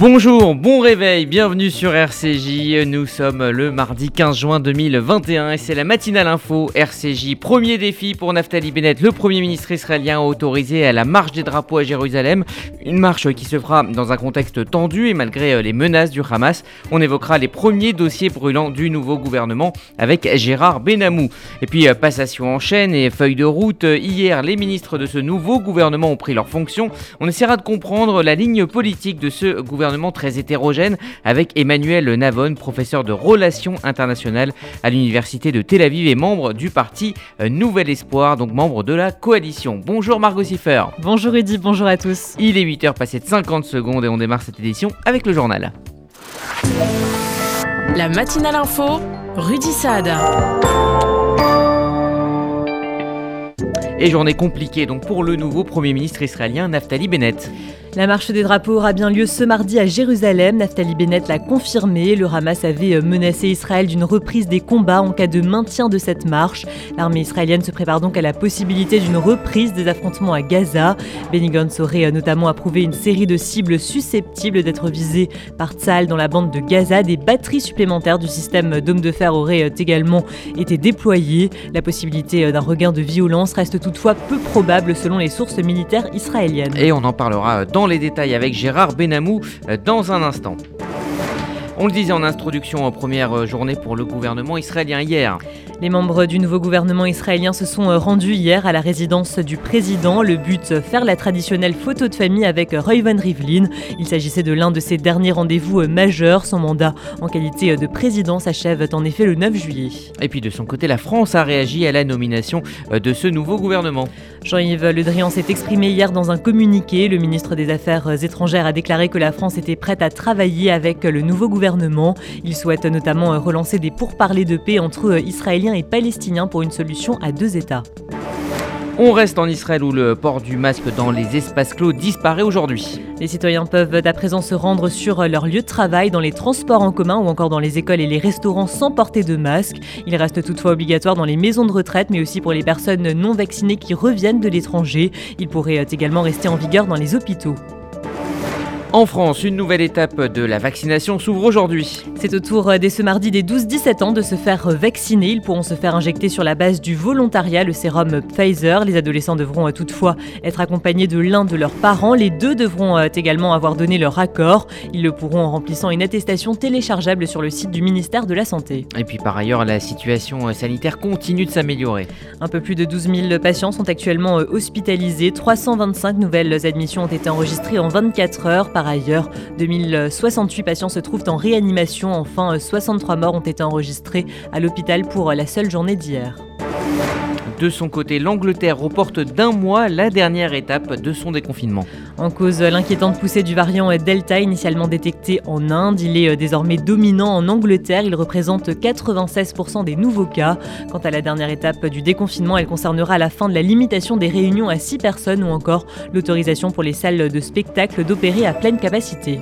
Bonjour, bon réveil, bienvenue sur RCJ. Nous sommes le mardi 15 juin 2021 et c'est la matinale info RCJ. Premier défi pour Naftali Bennett, le Premier ministre israélien autorisé à la marche des drapeaux à Jérusalem. Une marche qui se fera dans un contexte tendu et malgré euh, les menaces du Hamas. On évoquera les premiers dossiers brûlants du nouveau gouvernement avec Gérard Benamou. Et puis euh, passation en chaîne et feuille de route. Hier, les ministres de ce nouveau gouvernement ont pris leurs fonctions. On essaiera de comprendre la ligne politique de ce gouvernement très hétérogène avec Emmanuel Navon, professeur de relations internationales à l'université de Tel Aviv et membre du parti euh, Nouvel Espoir, donc membre de la coalition. Bonjour Margot Siffer. Bonjour Rudy, bonjour à tous. Il est 8h passé de 50 secondes et on démarre cette édition avec le journal. La matinale info, Rudy Saad. Et journée compliquée donc pour le nouveau Premier ministre israélien Naftali Bennett. La marche des drapeaux aura bien lieu ce mardi à Jérusalem. Naftali Bennett l'a confirmé. Le Hamas avait euh, menacé Israël d'une reprise des combats en cas de maintien de cette marche. L'armée israélienne se prépare donc à la possibilité d'une reprise des affrontements à Gaza. Benny Gantz aurait euh, notamment approuvé une série de cibles susceptibles d'être visées par Tzal dans la bande de Gaza. Des batteries supplémentaires du système d'hommes de fer auraient euh, également été déployées. La possibilité d'un regain de violence reste toutefois peu probable selon les sources militaires israéliennes. Et on en parlera dans les détails avec Gérard Benamou euh, dans un instant. On le disait en introduction en première euh, journée pour le gouvernement israélien hier. Les membres du nouveau gouvernement israélien se sont euh, rendus hier à la résidence du président. Le but, faire la traditionnelle photo de famille avec Reuven Rivlin. Il s'agissait de l'un de ses derniers rendez-vous majeurs. Son mandat en qualité de président s'achève en effet le 9 juillet. Et puis de son côté, la France a réagi à la nomination de ce nouveau gouvernement. Jean-Yves Le Drian s'est exprimé hier dans un communiqué. Le ministre des Affaires étrangères a déclaré que la France était prête à travailler avec le nouveau gouvernement il souhaite notamment relancer des pourparlers de paix entre Israéliens et Palestiniens pour une solution à deux États. On reste en Israël où le port du masque dans les espaces clos disparaît aujourd'hui. Les citoyens peuvent à présent se rendre sur leur lieu de travail, dans les transports en commun ou encore dans les écoles et les restaurants sans porter de masque. Il reste toutefois obligatoire dans les maisons de retraite, mais aussi pour les personnes non vaccinées qui reviennent de l'étranger. Il pourrait également rester en vigueur dans les hôpitaux. En France, une nouvelle étape de la vaccination s'ouvre aujourd'hui. C'est au tour dès ce mardi des 12-17 ans de se faire vacciner. Ils pourront se faire injecter sur la base du volontariat le sérum Pfizer. Les adolescents devront euh, toutefois être accompagnés de l'un de leurs parents. Les deux devront euh, également avoir donné leur accord. Ils le pourront en remplissant une attestation téléchargeable sur le site du ministère de la Santé. Et puis par ailleurs, la situation euh, sanitaire continue de s'améliorer. Un peu plus de 12 000 patients sont actuellement hospitalisés. 325 nouvelles admissions ont été enregistrées en 24 heures. Par ailleurs, 2068 patients se trouvent en réanimation. Enfin, 63 morts ont été enregistrés à l'hôpital pour la seule journée d'hier. De son côté, l'Angleterre reporte d'un mois la dernière étape de son déconfinement. En cause, l'inquiétante poussée du variant Delta initialement détecté en Inde. Il est désormais dominant en Angleterre. Il représente 96% des nouveaux cas. Quant à la dernière étape du déconfinement, elle concernera la fin de la limitation des réunions à 6 personnes ou encore l'autorisation pour les salles de spectacle d'opérer à pleine capacité.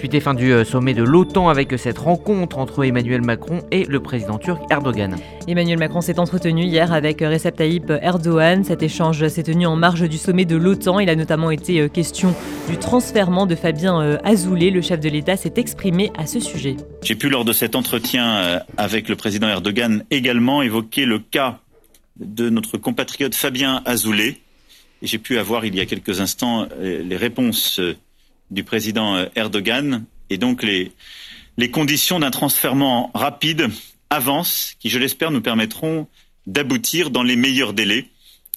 Suite et fin du euh, sommet de l'OTAN avec cette rencontre entre Emmanuel Macron et le président turc Erdogan. Emmanuel Macron s'est entretenu hier avec Recep Tayyip Erdogan. Cet échange s'est tenu en marge du sommet de l'OTAN. Il a notamment été euh, question du transfèrement de Fabien euh, Azoulay. Le chef de l'État s'est exprimé à ce sujet. J'ai pu lors de cet entretien avec le président Erdogan également évoquer le cas de notre compatriote Fabien Azoulay. J'ai pu avoir il y a quelques instants les réponses du président euh, Erdogan et donc les, les conditions d'un transfèrement rapide avancent, qui, je l'espère, nous permettront d'aboutir dans les meilleurs délais.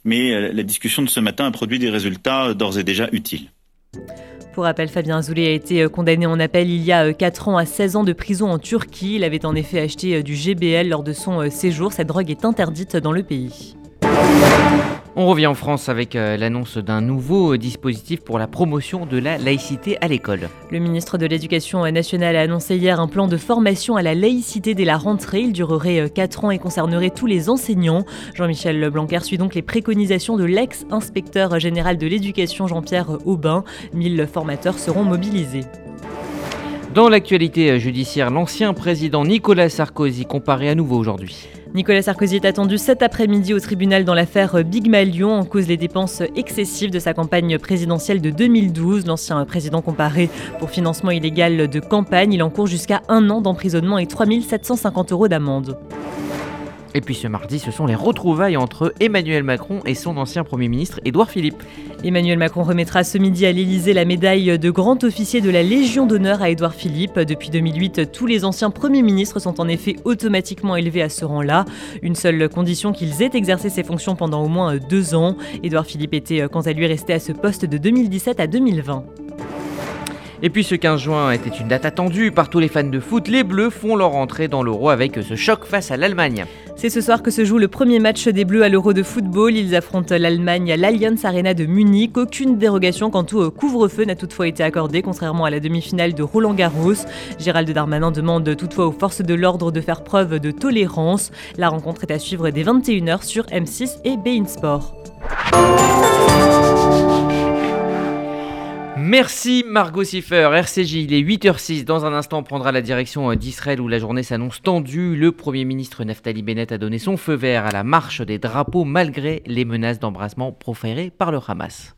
Mais euh, la discussion de ce matin a produit des résultats d'ores et déjà utiles. Pour rappel, Fabien Azoulay a été euh, condamné en appel il y a 4 ans à 16 ans de prison en Turquie. Il avait en effet acheté du GBL lors de son séjour. Cette drogue est interdite dans le pays. On revient en France avec euh, l'annonce d'un nouveau dispositif pour la promotion de la laïcité à l'école. Le ministre de l'Éducation nationale a annoncé hier un plan de formation à la laïcité dès la rentrée. Il durerait 4 euh, ans et concernerait tous les enseignants. Jean-Michel Blanquer suit donc les préconisations de l'ex-inspecteur général de l'éducation Jean-Pierre Aubin. 1000 formateurs seront mobilisés. Dans l'actualité judiciaire, l'ancien président Nicolas Sarkozy comparé à nouveau aujourd'hui. Nicolas Sarkozy est attendu cet après-midi au tribunal dans l'affaire Big Malion en cause des dépenses excessives de sa campagne présidentielle de 2012. L'ancien président comparé pour financement illégal de campagne, il encourt jusqu'à un an d'emprisonnement et 3750 euros d'amende. Et puis ce mardi, ce sont les retrouvailles entre Emmanuel Macron et son ancien Premier ministre Édouard Philippe. Emmanuel Macron remettra ce midi à l'Élysée la médaille de grand officier de la Légion d'honneur à Édouard Philippe. Depuis 2008, tous les anciens premiers ministres sont en effet automatiquement élevés à ce rang-là. Une seule condition qu'ils aient exercé ces fonctions pendant au moins deux ans. Édouard Philippe était quant à lui resté à ce poste de 2017 à 2020. Et puis ce 15 juin était une date attendue par tous les fans de foot. Les Bleus font leur entrée dans l'Euro avec ce choc face à l'Allemagne. C'est ce soir que se joue le premier match des Bleus à l'Euro de football. Ils affrontent l'Allemagne à l'Allianz Arena de Munich. Aucune dérogation quant au couvre-feu n'a toutefois été accordée, contrairement à la demi-finale de Roland Garros. Gérald Darmanin demande toutefois aux forces de l'ordre de faire preuve de tolérance. La rencontre est à suivre dès 21h sur M6 et Bein Sport. Merci Margot Siffer, RCJ, il est 8h06. Dans un instant, on prendra la direction euh, d'Israël où la journée s'annonce tendue. Le Premier ministre Naftali Bennett a donné son feu vert à la marche des drapeaux malgré les menaces d'embrassement proférées par le Hamas.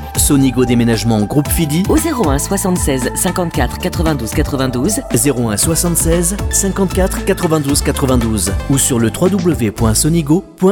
Sonigo Déménagement Groupe Fidi. Au 01 76 54 92 92 01 76 54 92 92 ou sur le www.sonigo.com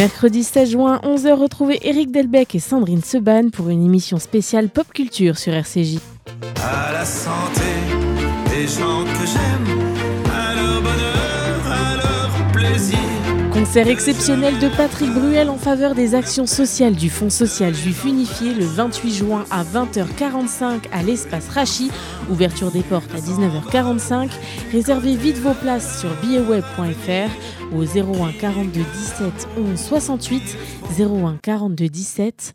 Mercredi 16 juin, 11h, retrouvez Eric Delbecq et Sandrine Seban pour une émission spéciale pop culture sur RCJ. À la santé des gens que j'aime, à leur bonheur, à leur plaisir. Concert exceptionnel de Patrick Bruel en faveur des actions sociales du Fonds social juif unifié le 28 juin à 20h45 à l'espace Rachi. Ouverture des portes à 19h45. Réservez vite vos places sur billetweb.fr au 01 42 17 11 68 01 42 17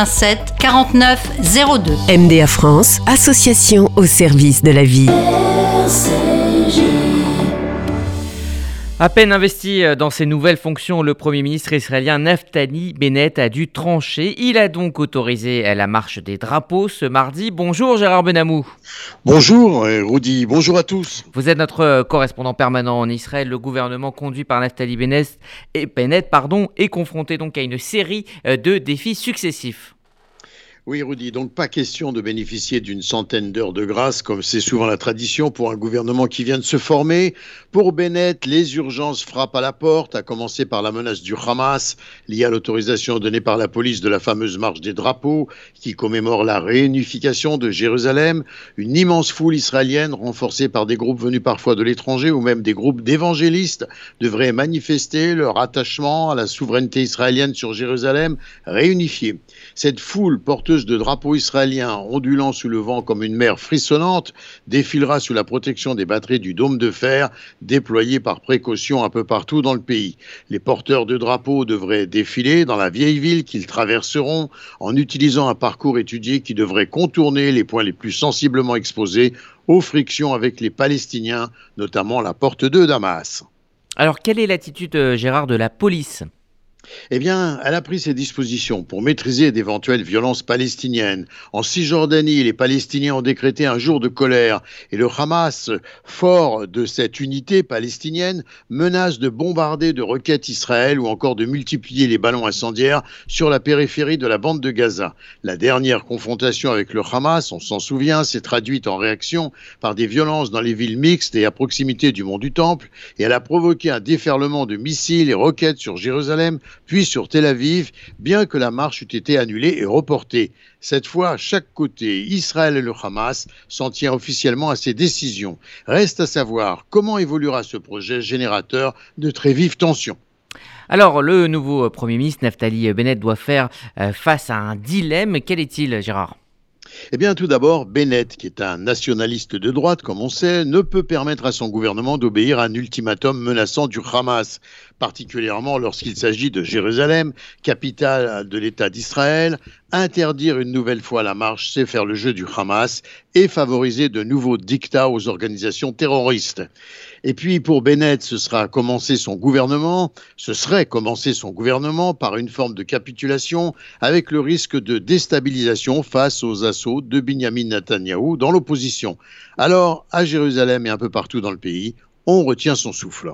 49 02. MDA France, association au service de la vie. À peine investi euh, dans ses nouvelles fonctions, le Premier ministre israélien Naftali Bennett a dû trancher. Il a donc autorisé la marche des drapeaux ce mardi. Bonjour Gérard Benamou. Bonjour Rudy, bonjour à tous. Vous êtes notre euh, correspondant permanent en Israël. Le gouvernement conduit par Naftali Bennett, et Bennett pardon, est confronté donc à une série euh, de défis successifs. Oui, Rudy, donc pas question de bénéficier d'une centaine d'heures de grâce, comme c'est souvent la tradition pour un gouvernement qui vient de se former. Pour Bennett, les urgences frappent à la porte, à commencer par la menace du Hamas, liée à l'autorisation donnée par la police de la fameuse marche des drapeaux, qui commémore la réunification de Jérusalem. Une immense foule israélienne, renforcée par des groupes venus parfois de l'étranger ou même des groupes d'évangélistes, devrait manifester leur attachement à la souveraineté israélienne sur Jérusalem réunifiée. Cette foule porte porteuse de drapeaux israéliens ondulant sous le vent comme une mer frissonnante défilera sous la protection des batteries du dôme de fer déployées par précaution un peu partout dans le pays. Les porteurs de drapeaux devraient défiler dans la vieille ville qu'ils traverseront en utilisant un parcours étudié qui devrait contourner les points les plus sensiblement exposés aux frictions avec les Palestiniens, notamment la porte de Damas. Alors, quelle est l'attitude, euh, Gérard, de la police? Eh bien, elle a pris ses dispositions pour maîtriser d'éventuelles violences palestiniennes. En Cisjordanie, les Palestiniens ont décrété un jour de colère et le Hamas, fort de cette unité palestinienne, menace de bombarder de roquettes Israël ou encore de multiplier les ballons incendiaires sur la périphérie de la bande de Gaza. La dernière confrontation avec le Hamas, on s'en souvient, s'est traduite en réaction par des violences dans les villes mixtes et à proximité du mont du Temple et elle a provoqué un déferlement de missiles et roquettes sur Jérusalem puis sur Tel Aviv, bien que la marche eût été annulée et reportée. Cette fois, chaque côté, Israël et le Hamas, s'en tient officiellement à ces décisions. Reste à savoir comment évoluera ce projet générateur de très vives tensions. Alors, le nouveau Premier ministre, Naftali Bennett, doit faire euh, face à un dilemme. Quel est-il, Gérard? Eh bien, tout d'abord, Bennett, qui est un nationaliste de droite, comme on sait, ne peut permettre à son gouvernement d'obéir à un ultimatum menaçant du Hamas, particulièrement lorsqu'il s'agit de Jérusalem, capitale de l'État d'Israël. Interdire une nouvelle fois la marche, c'est faire le jeu du Hamas et favoriser de nouveaux dictats aux organisations terroristes. Et puis pour Bennett, ce sera commencer son gouvernement, ce serait commencer son gouvernement par une forme de capitulation avec le risque de déstabilisation face aux assauts de Benjamin Netanyahou dans l'opposition. Alors, à Jérusalem et un peu partout dans le pays, on retient son souffle.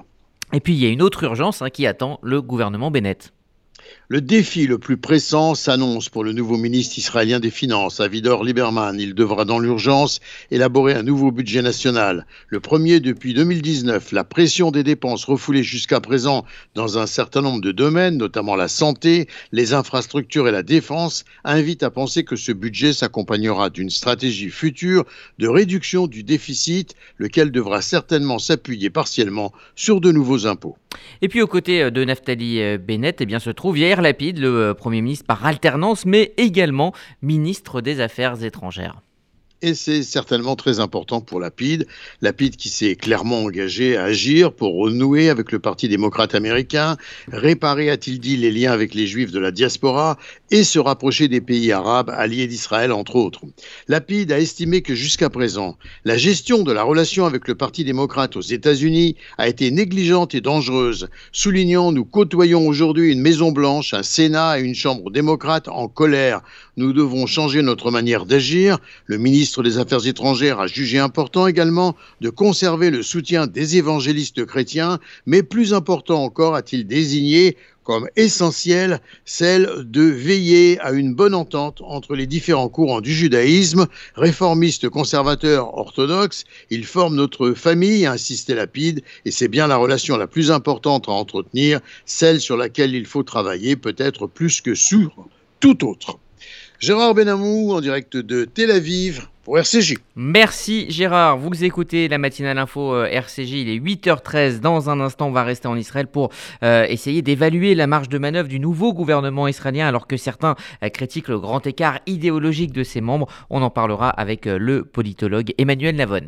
Et puis il y a une autre urgence hein, qui attend le gouvernement Bennett. Le défi le plus pressant s'annonce pour le nouveau ministre israélien des Finances, Avidor Lieberman. Il devra dans l'urgence élaborer un nouveau budget national. Le premier depuis 2019. La pression des dépenses refoulées jusqu'à présent dans un certain nombre de domaines, notamment la santé, les infrastructures et la défense, invite à penser que ce budget s'accompagnera d'une stratégie future de réduction du déficit, lequel devra certainement s'appuyer partiellement sur de nouveaux impôts. Et puis aux côtés de Naftali Bennett, eh bien, se trouve Lapide, le euh, Premier ministre par alternance, mais également ministre des Affaires étrangères et c'est certainement très important pour Lapide. Lapide qui s'est clairement engagé à agir pour renouer avec le Parti démocrate américain, réparer, a-t-il dit, les liens avec les juifs de la diaspora et se rapprocher des pays arabes alliés d'Israël, entre autres. Lapide a estimé que jusqu'à présent, la gestion de la relation avec le Parti démocrate aux États-Unis a été négligente et dangereuse, soulignant nous côtoyons aujourd'hui une Maison Blanche, un Sénat et une Chambre démocrate en colère. Nous devons changer notre manière d'agir. Le ministre ministre des Affaires étrangères a jugé important également de conserver le soutien des évangélistes chrétiens, mais plus important encore a-t-il désigné comme essentiel celle de veiller à une bonne entente entre les différents courants du judaïsme, réformistes, conservateurs, orthodoxes. Ils forment notre famille, a insisté Lapide, et c'est bien la relation la plus importante à entretenir, celle sur laquelle il faut travailler peut-être plus que sur tout autre. Gérard Benamou en direct de Tel Aviv Merci Gérard. Vous écoutez la matinale info euh, RCJ. Il est 8h13. Dans un instant, on va rester en Israël pour euh, essayer d'évaluer la marge de manœuvre du nouveau gouvernement israélien alors que certains euh, critiquent le grand écart idéologique de ses membres. On en parlera avec le politologue Emmanuel Navon.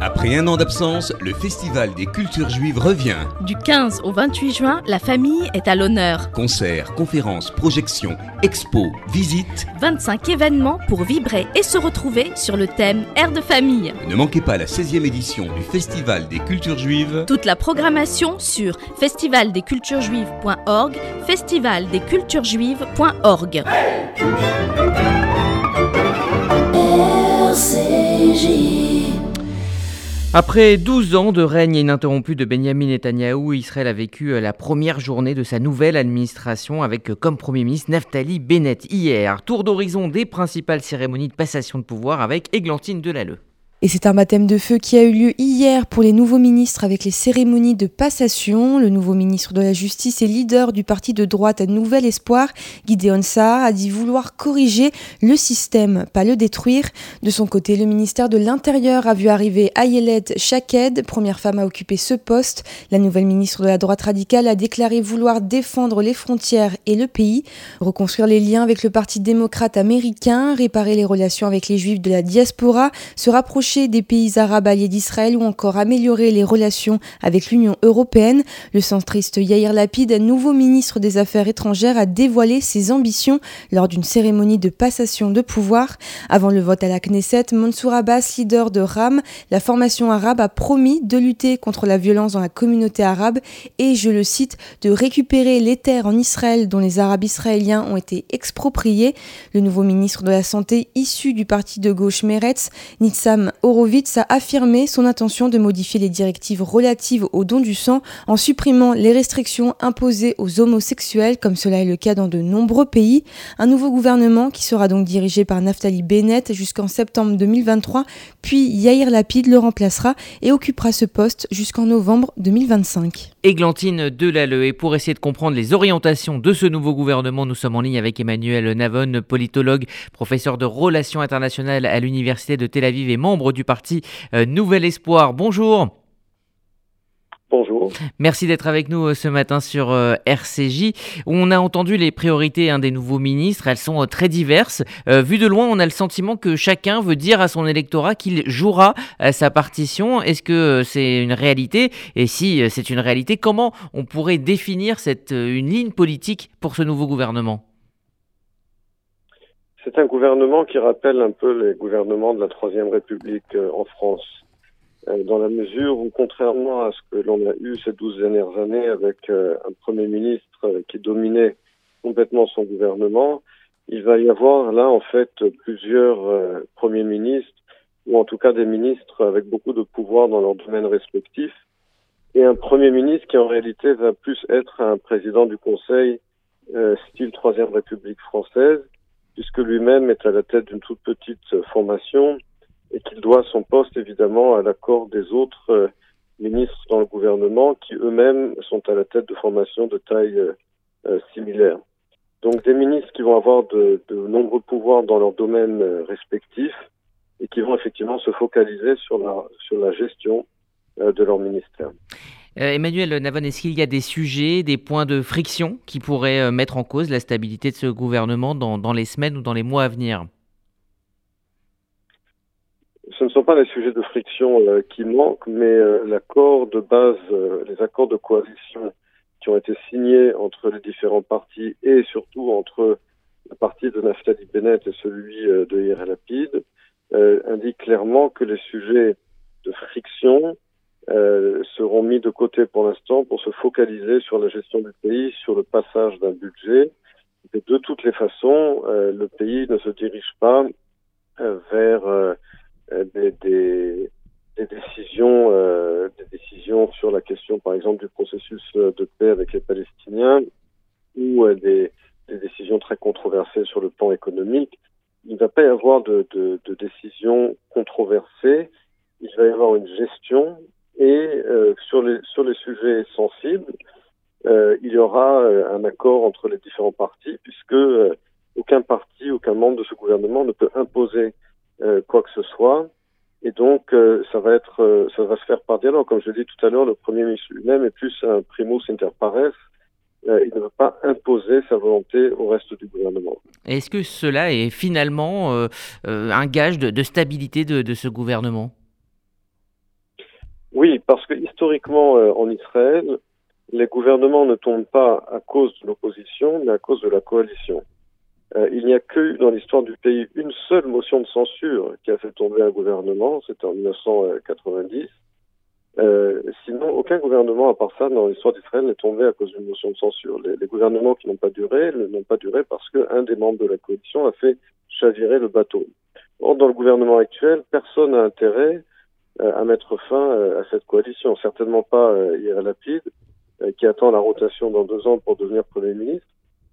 après un an d'absence, le Festival des cultures juives revient. Du 15 au 28 juin, la famille est à l'honneur. Concerts, conférences, projections, expos, visites. 25 événements pour vibrer et se retrouver sur le thème Air de famille. Ne manquez pas la 16e édition du Festival des cultures juives. Toute la programmation sur festivaldesculturesjuives.org, festivaldesculturesjuives.org. Après 12 ans de règne ininterrompu de Benjamin Netanyahou, Israël a vécu la première journée de sa nouvelle administration avec comme Premier ministre Naftali Bennett hier. Tour d'horizon des principales cérémonies de passation de pouvoir avec Églantine Delalleux. Et c'est un baptême de feu qui a eu lieu hier pour les nouveaux ministres avec les cérémonies de passation. Le nouveau ministre de la Justice et leader du parti de droite Nouvel Espoir, Gideon Saar, a dit vouloir corriger le système, pas le détruire. De son côté, le ministère de l'Intérieur a vu arriver Ayelet Shaked, première femme à occuper ce poste. La nouvelle ministre de la droite radicale a déclaré vouloir défendre les frontières et le pays, reconstruire les liens avec le Parti démocrate américain, réparer les relations avec les juifs de la diaspora, se rapprocher des pays arabes alliés d'Israël ou encore améliorer les relations avec l'Union européenne. Le centriste Yair Lapid, nouveau ministre des Affaires étrangères, a dévoilé ses ambitions lors d'une cérémonie de passation de pouvoir. Avant le vote à la Knesset, Mansour Abbas, leader de RAM, la formation arabe, a promis de lutter contre la violence dans la communauté arabe et, je le cite, de récupérer les terres en Israël dont les Arabes israéliens ont été expropriés. Le nouveau ministre de la Santé, issu du parti de gauche Meretz, Nitzam Horowitz a affirmé son intention de modifier les directives relatives au don du sang en supprimant les restrictions imposées aux homosexuels, comme cela est le cas dans de nombreux pays. Un nouveau gouvernement qui sera donc dirigé par Naftali Bennett jusqu'en septembre 2023, puis Yair Lapid le remplacera et occupera ce poste jusqu'en novembre 2025. Églantine Delalleux. Et pour essayer de comprendre les orientations de ce nouveau gouvernement, nous sommes en ligne avec Emmanuel Navon, politologue, professeur de relations internationales à l'Université de Tel Aviv et membre du parti euh, Nouvel Espoir. Bonjour. Bonjour. Merci d'être avec nous euh, ce matin sur euh, RCJ. On a entendu les priorités hein, des nouveaux ministres, elles sont euh, très diverses. vu de loin, on a le sentiment que chacun veut dire à son électorat qu'il jouera sa partition. Est-ce que c'est une réalité? Et si c'est une réalité, comment on pourrait définir cette, une ligne politique pour ce nouveau gouvernement? C'est un gouvernement qui rappelle un peu les gouvernements de la Troisième République en France dans la mesure où, contrairement à ce que l'on a eu ces douze dernières années avec euh, un Premier ministre euh, qui dominait complètement son gouvernement, il va y avoir là en fait plusieurs premiers ministres ou en tout cas des ministres avec beaucoup de pouvoir dans leurs domaines respectifs et un premier ministre qui en réalité va plus être un président du Conseil style Troisième République française puisque lui-même est à la tête d'une toute petite formation et qu'il doit son poste évidemment à l'accord des autres euh, ministres dans le gouvernement qui eux-mêmes sont à la tête de formations de taille euh, euh, similaire. Donc des ministres qui vont avoir de, nombreux pouvoirs dans leurs domaines respectifs et qui vont effectivement se focaliser sur la, gestion de leur ministère. Emmanuel Navon, est-ce qu'il y a des sujets, des points de friction qui pourraient mettre en cause la stabilité de ce gouvernement dans les semaines ou dans les mois à venir? Ce ne sont pas les sujets de friction euh, qui manquent, mais euh, l'accord de base, euh, les accords de coalition qui ont été signés entre les différents partis et surtout entre le parti de Naftali Bennett et celui de Yair Lapid indiquent clairement que les sujets de friction seront mis de côté pour l'instant pour se focaliser sur la gestion du pays, sur le passage d'un budget. Et de toutes les façons, le pays ne se dirige pas vers des, des, décisions, euh, des décisions sur la question, par exemple, du processus de paix avec les Palestiniens ou euh, des, décisions très controversées sur le plan économique. Il ne va pas y avoir de, de, de décisions controversées. Il va y avoir une gestion et euh, sur les sujets sensibles, euh, il y aura un accord entre les différents partis puisque aucun parti, aucun membre de ce gouvernement ne peut imposer euh, quoi que ce soit. Et donc, euh, ça va être, euh, ça va se faire par dialogue. Comme je l'ai dit tout à l'heure, le Premier ministre lui-même est plus un primus inter pares. il ne veut pas imposer sa volonté au reste du gouvernement. Est-ce que cela est finalement un gage de, stabilité de, de, ce gouvernement? Oui, parce que historiquement, en Israël, les gouvernements ne tombent pas à cause de l'opposition, mais à cause de la coalition. Euh, il n'y a que dans l'histoire du pays une seule motion de censure qui a fait tomber un gouvernement, c'était en 1990. Euh, sinon, aucun gouvernement à part ça dans l'histoire d'Israël n'est tombé à cause d'une motion de censure. Les, gouvernements qui n'ont pas duré n'ont pas duré parce qu'un des membres de la coalition a fait chavirer le bateau. Or, dans le gouvernement actuel, personne n'a intérêt à mettre fin à cette coalition. Certainement pas Yair Lapid, qui attend la rotation dans deux ans pour devenir Premier ministre,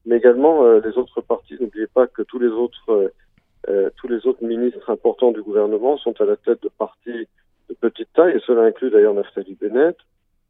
mais également les autres partis. N'oubliez pas que tous les autres tous les autres ministres importants du gouvernement sont à la tête de partis de petite taille, et cela inclut d'ailleurs Naftali Bennett,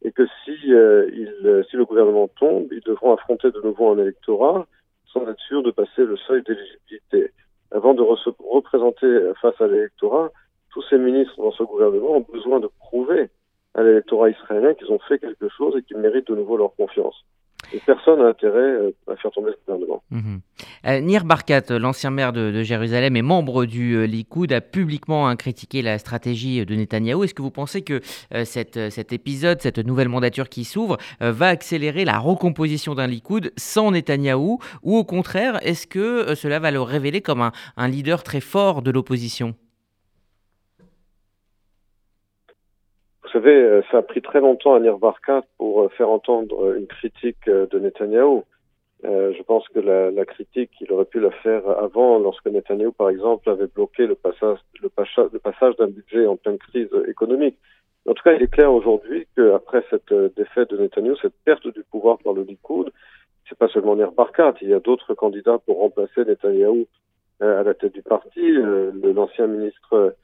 et que si, le gouvernement tombe, ils devront affronter de nouveau un électorat sans être sûrs de passer le seuil d'éligibilité. Avant de représenter face à l'électorat, tous ces ministres dans ce gouvernement ont besoin de prouver à l'électorat israélien qu'ils ont fait quelque chose et qu'ils méritent de nouveau leur confiance. Et personne n'a intérêt euh, à faire tomber ce gouvernement. Mhm. Euh, Nir Barkat, l'ancien maire de, Jérusalem et membre du euh, Likoud, a publiquement hein, critiqué la stratégie de Netanyahou. Est-ce que vous pensez que cet épisode, cette nouvelle mandature qui s'ouvre, va accélérer la recomposition d'un Likoud sans Netanyahou? Ou au contraire, est-ce que cela va le révéler comme un leader très fort de l'opposition? Vous savez, euh, ça a pris très longtemps à Nir Barkat pour euh, faire entendre euh, une critique de Netanyahou. je pense que la, critique, il aurait pu la faire avant, lorsque Netanyahou, par exemple, avait bloqué le passage, d'un budget en pleine crise économique. En tout cas, il est clair aujourd'hui qu'après cette défaite de Netanyahou, cette perte du pouvoir par le Likoud, c'est pas seulement Nir Barkat, il y a d'autres candidats pour remplacer Netanyahou à la tête du parti. L'ancien ministre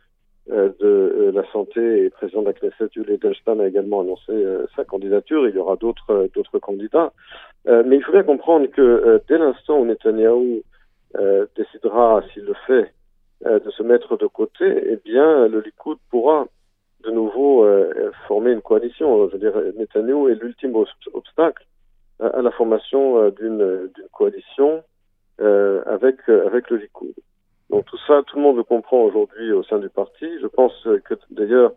de euh, la santé et président de la Knesset, Julie Edelstein, a également annoncé euh, sa candidature. Il y aura d'autres d'autres candidats. mais il faut bien comprendre que dès l'instant où Netanyahou décidera, s'il le fait, de se mettre de côté, eh bien, le Likoud pourra de nouveau former une coalition. Je veux dire, Netanyahou est l'ultime obstacle à la formation d'une coalition avec avec le Likoud. Donc tout ça, tout le monde le comprend aujourd'hui au sein du parti. Je pense que d'ailleurs,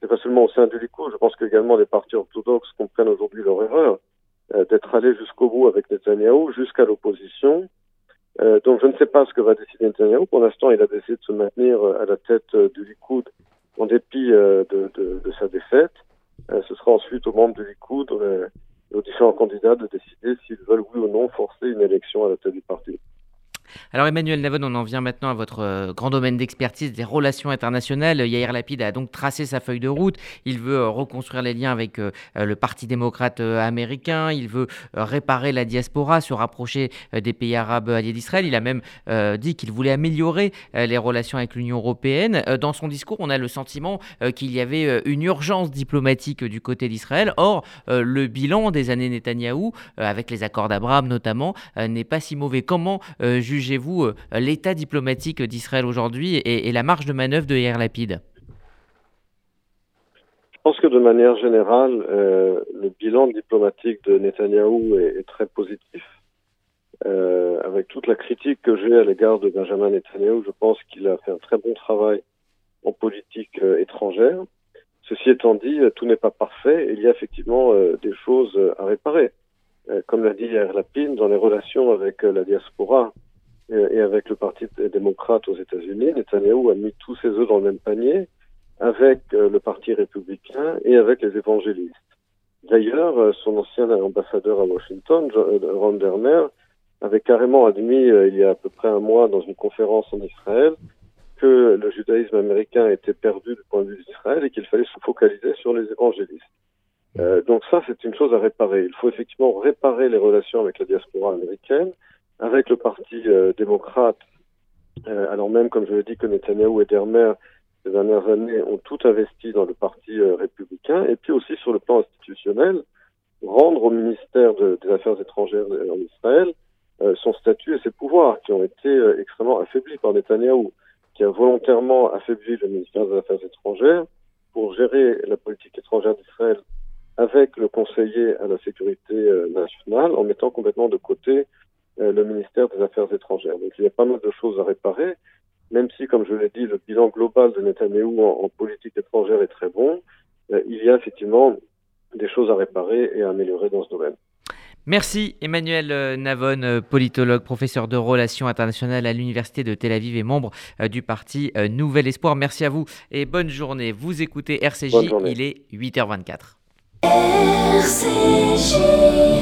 c'est pas seulement au sein du Likoud, je pense qu'également les partis orthodoxes comprennent aujourd'hui leur erreur euh, d'être allés jusqu'au bout avec Netanyahou, jusqu'à l'opposition. Euh, donc je ne sais pas ce que va décider Netanyahou. Pour l'instant, il a décidé de se maintenir à la tête euh, du Likoud en dépit de, de, de, sa défaite. ce sera ensuite aux membres du Likoud et aux différents candidats de décider s'ils veulent oui ou non forcer une élection à la tête du parti. Alors Emmanuel Navon, on en vient maintenant à votre euh, grand domaine d'expertise des relations internationales. Yair Lapid a donc tracé sa feuille de route. Il veut euh, reconstruire les liens avec euh, le Parti démocrate américain. Il veut réparer la diaspora, se rapprocher des pays arabes alliés d'Israël. Il a même dit qu'il voulait améliorer les relations avec l'Union européenne. Dans son discours, on a le sentiment qu'il y avait une urgence diplomatique du côté d'Israël. Or, le bilan des années Netanyahou, avec les accords d'Abraham notamment, n'est pas si mauvais. Comment juger jugez-vous euh, l'état diplomatique d'Israël aujourd'hui et, la marge de manœuvre de Yair Lapid? Je pense que de manière générale, euh, le bilan diplomatique de Netanyahou est, très positif. Euh, avec toute la critique que j'ai à l'égard de Benjamin Netanyahou, je pense qu'il a fait un très bon travail en politique étrangère. Ceci étant dit, tout n'est pas parfait. Il y a effectivement des choses à réparer. comme l'a dit Yair Lapid, dans les relations avec la diaspora, et avec le Parti démocrate aux États-Unis, Netanyahou a mis tous ses œufs dans le même panier avec euh, le Parti républicain et avec les évangélistes. D'ailleurs, euh, son ancien ambassadeur à Washington, euh, Ron Dermer, avait carrément admis il y a à peu près un mois dans une conférence en Israël que le judaïsme américain était perdu du point de vue d'Israël et qu'il fallait se focaliser sur les évangélistes. donc ça, c'est une chose à réparer. Il faut effectivement réparer les relations avec la diaspora américaine, avec le Parti euh, démocrate, euh, alors même, comme je l'ai dit, que Netanyahou et Dermer, ces dernières années, ont tout investi dans le Parti euh, républicain, et puis aussi sur le plan institutionnel, rendre au ministère des Affaires étrangères en Israël son statut et ses pouvoirs, qui ont été extrêmement affaiblis par Netanyahou, qui a volontairement affaibli le ministère des Affaires étrangères pour gérer la politique étrangère d'Israël avec le conseiller à la sécurité nationale, en mettant complètement de côté le ministère des Affaires étrangères. Donc il y a pas mal de choses à réparer, même si, comme je l'ai dit, le bilan global de Netanyahou en, politique étrangère est très bon, euh, il y a effectivement des choses à réparer et à améliorer dans ce domaine. Merci Emmanuel euh, Navon, politologue, professeur de relations internationales à l'Université de Tel Aviv et membre du parti Nouvel Espoir. Merci à vous et bonne journée. Vous écoutez RCJ, il est 8h24. RCJ.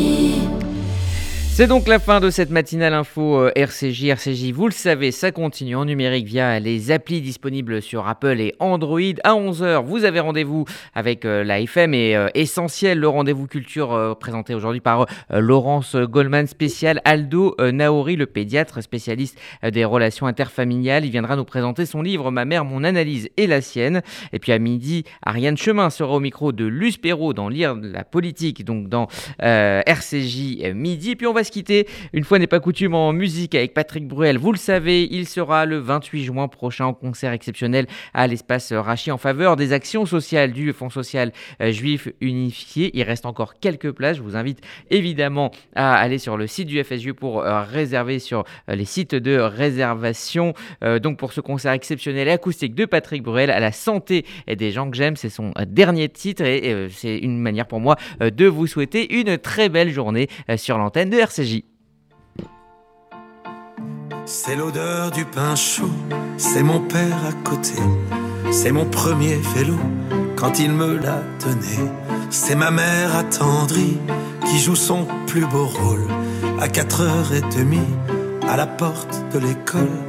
C'est donc la fin de cette matinale info euh, RCJ. RCJ, vous le savez, ça continue en numérique via les applis disponibles sur Apple et Android. À 11h, vous avez rendez-vous avec euh, la FM et euh, Essentiel, le rendez-vous culture présenté aujourd'hui par Laurence Goldman, spécial Aldo Naori, le pédiatre spécialiste des relations interfamiliales. Il viendra nous présenter son livre Ma mère, mon analyse et la sienne. Et puis à midi, Ariane Chemin sera au micro de Luce Perrault dans Lire la politique, donc dans RCJ midi. Se quitter, une fois n'est pas coutume, en musique avec Patrick Bruel. Vous le savez, il sera le 28 juin prochain en concert exceptionnel à l'espace Rachi en faveur des actions sociales du Fonds social euh, juif unifié. Il reste encore quelques places. Je vous invite évidemment à aller sur le site du FSU pour euh, réserver sur euh, les sites de réservation. donc pour ce concert exceptionnel et acoustique de Patrick Bruel à la santé des gens que j'aime, c'est son dernier titre et c'est une manière pour moi de vous souhaiter une très belle journée sur l'antenne de C'est l'odeur du pain chaud, c'est mon père à côté, c'est mon premier vélo quand il me l'a donné. C'est ma mère attendrie qui joue son plus beau rôle à 4h30 à la porte de l'école.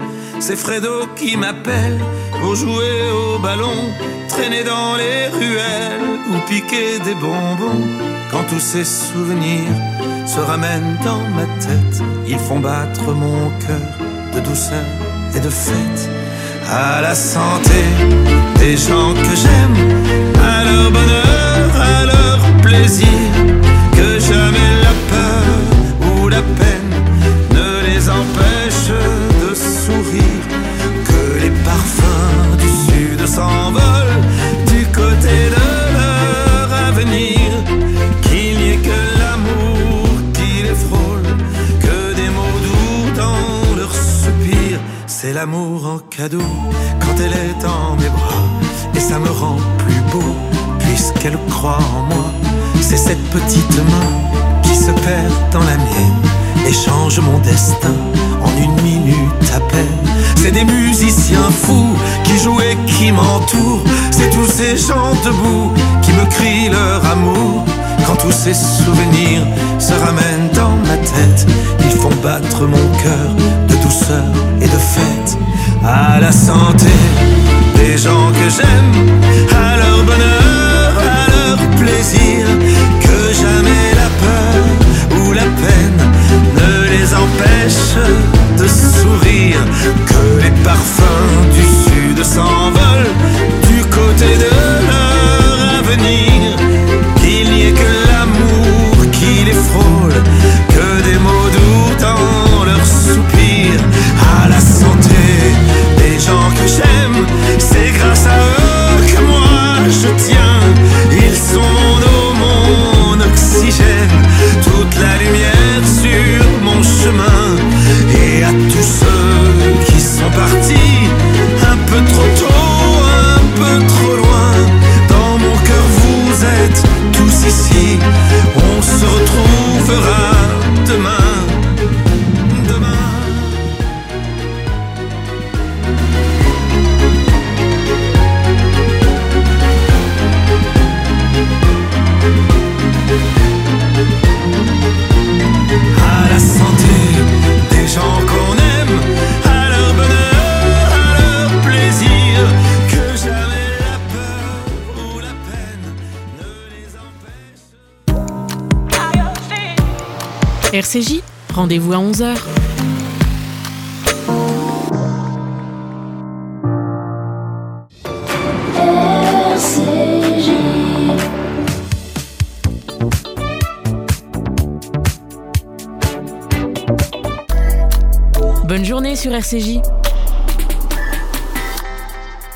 C'est Fredo qui m'appelle pour jouer au ballon, traîner dans les ruelles ou piquer des bonbons. Quand tous ces souvenirs se ramènent dans ma tête, ils font battre mon cœur de douceur et de fête. À la santé des gens que j'aime, à leur bonheur, à leur l'amour en cadeau quand elle est dans mes bras. Et ça me rend plus beau puisqu'elle croit en moi. C'est cette petite main qui se perd dans la mienne et change mon destin en une minute à peine. C'est des musiciens fous qui jouent et qui m'entourent. C'est tous ces gens debout qui me crient leur amour. Quand tous ces souvenirs se santé Rendez-vous à 11h. Bonne journée sur RCJ.